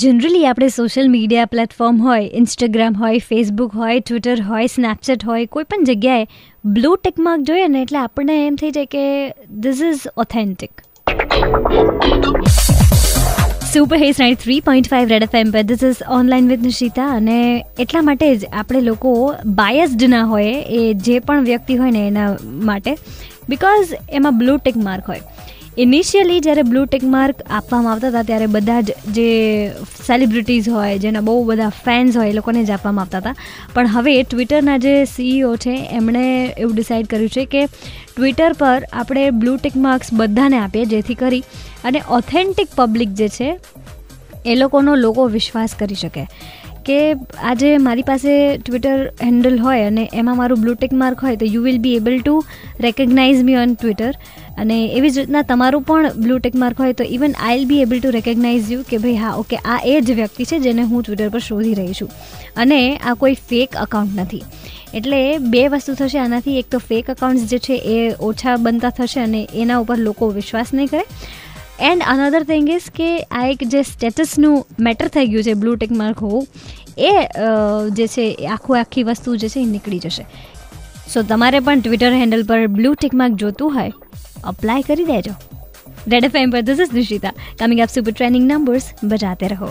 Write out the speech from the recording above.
Generally આપણે social media platform હોય Instagram હોય ફેસબુક હોય ટ્વિટર હોય સ્નેપચેટ હોય, કોઈ પણ જગ્યાએ બ્લુ ટેક માર્ક જોઈએ ને એટલે આપણને એમ થઈ જાય કે this is authentic super hash night three point five red FM એમ પર this is online with Nishita અને એટલા માટે જ આપણે લોકો બાયસ્ડ ના હોય એ જે પણ વ્યક્તિ હોય ને એના માટે બિકોઝ એમાં બ્લુ ટેક માર્ક હોય. ઇનિશિયલી જ્યારે બ્લુ ટેક માર્ક આપવામાં આવતા હતા, ત્યારે બધા જ જે સેલિબ્રિટીઝ હોય, જેના બહુ બધા ફેન્સ હોય, એ લોકોને જ આપવામાં આવતા હતા. પણ હવે ટ્વિટરના જે સીઈઓ છે, એમણે એવું ડિસાઇડ કર્યું છે કે ટ્વિટર પર આપણે બ્લુ ટેક માર્ક્સ બધાને આપીએ, જેથી કરી અને ઓથેન્ટિક પબ્લિક જે છે, એ લોકોનો લોકો વિશ્વાસ કરી શકે. કે આજે મારી પાસે ટ્વિટર હેન્ડલ હોય અને એમાં મારું બ્લુટેક માર્ક હોય, તો you will be able to recognize me on Twitter અને એવી જ રીતના તમારું પણ બ્લુટેક માર્ક હોય, તો even I will be able to recognize you કે ભાઈ, હા ઓકે આ એ જ વ્યક્તિ છે જેને હું ટ્વિટર પર શોધી રહી છું. અને આ કોઈ ફેક અકાઉન્ટ નથી. એટલે બે વસ્તુ થશે આનાથી. એક તો ફેક અકાઉન્ટ્સ જે છે એ ઓછા બનતા થશે અને એના ઉપર લોકો વિશ્વાસ નહીં કરે. એન્ડ અનધર થિંગ ઇઝ કે આ એક જે સ્ટેટસનું મેટર થઈ ગયું છે બ્લુ ટેક માર્ક હોવું, એ જે છે આખું આખી વસ્તુ જે છે એ નીકળી જશે. સો તમારે પણ ટ્વિટર હેન્ડલ પર બ્લુ ટેક માર્ક જોતું હોય અપ્લાય કરી દેજો. રેડ એફ એમ પર this is Nishita coming up super training numbers બજાતે રહો.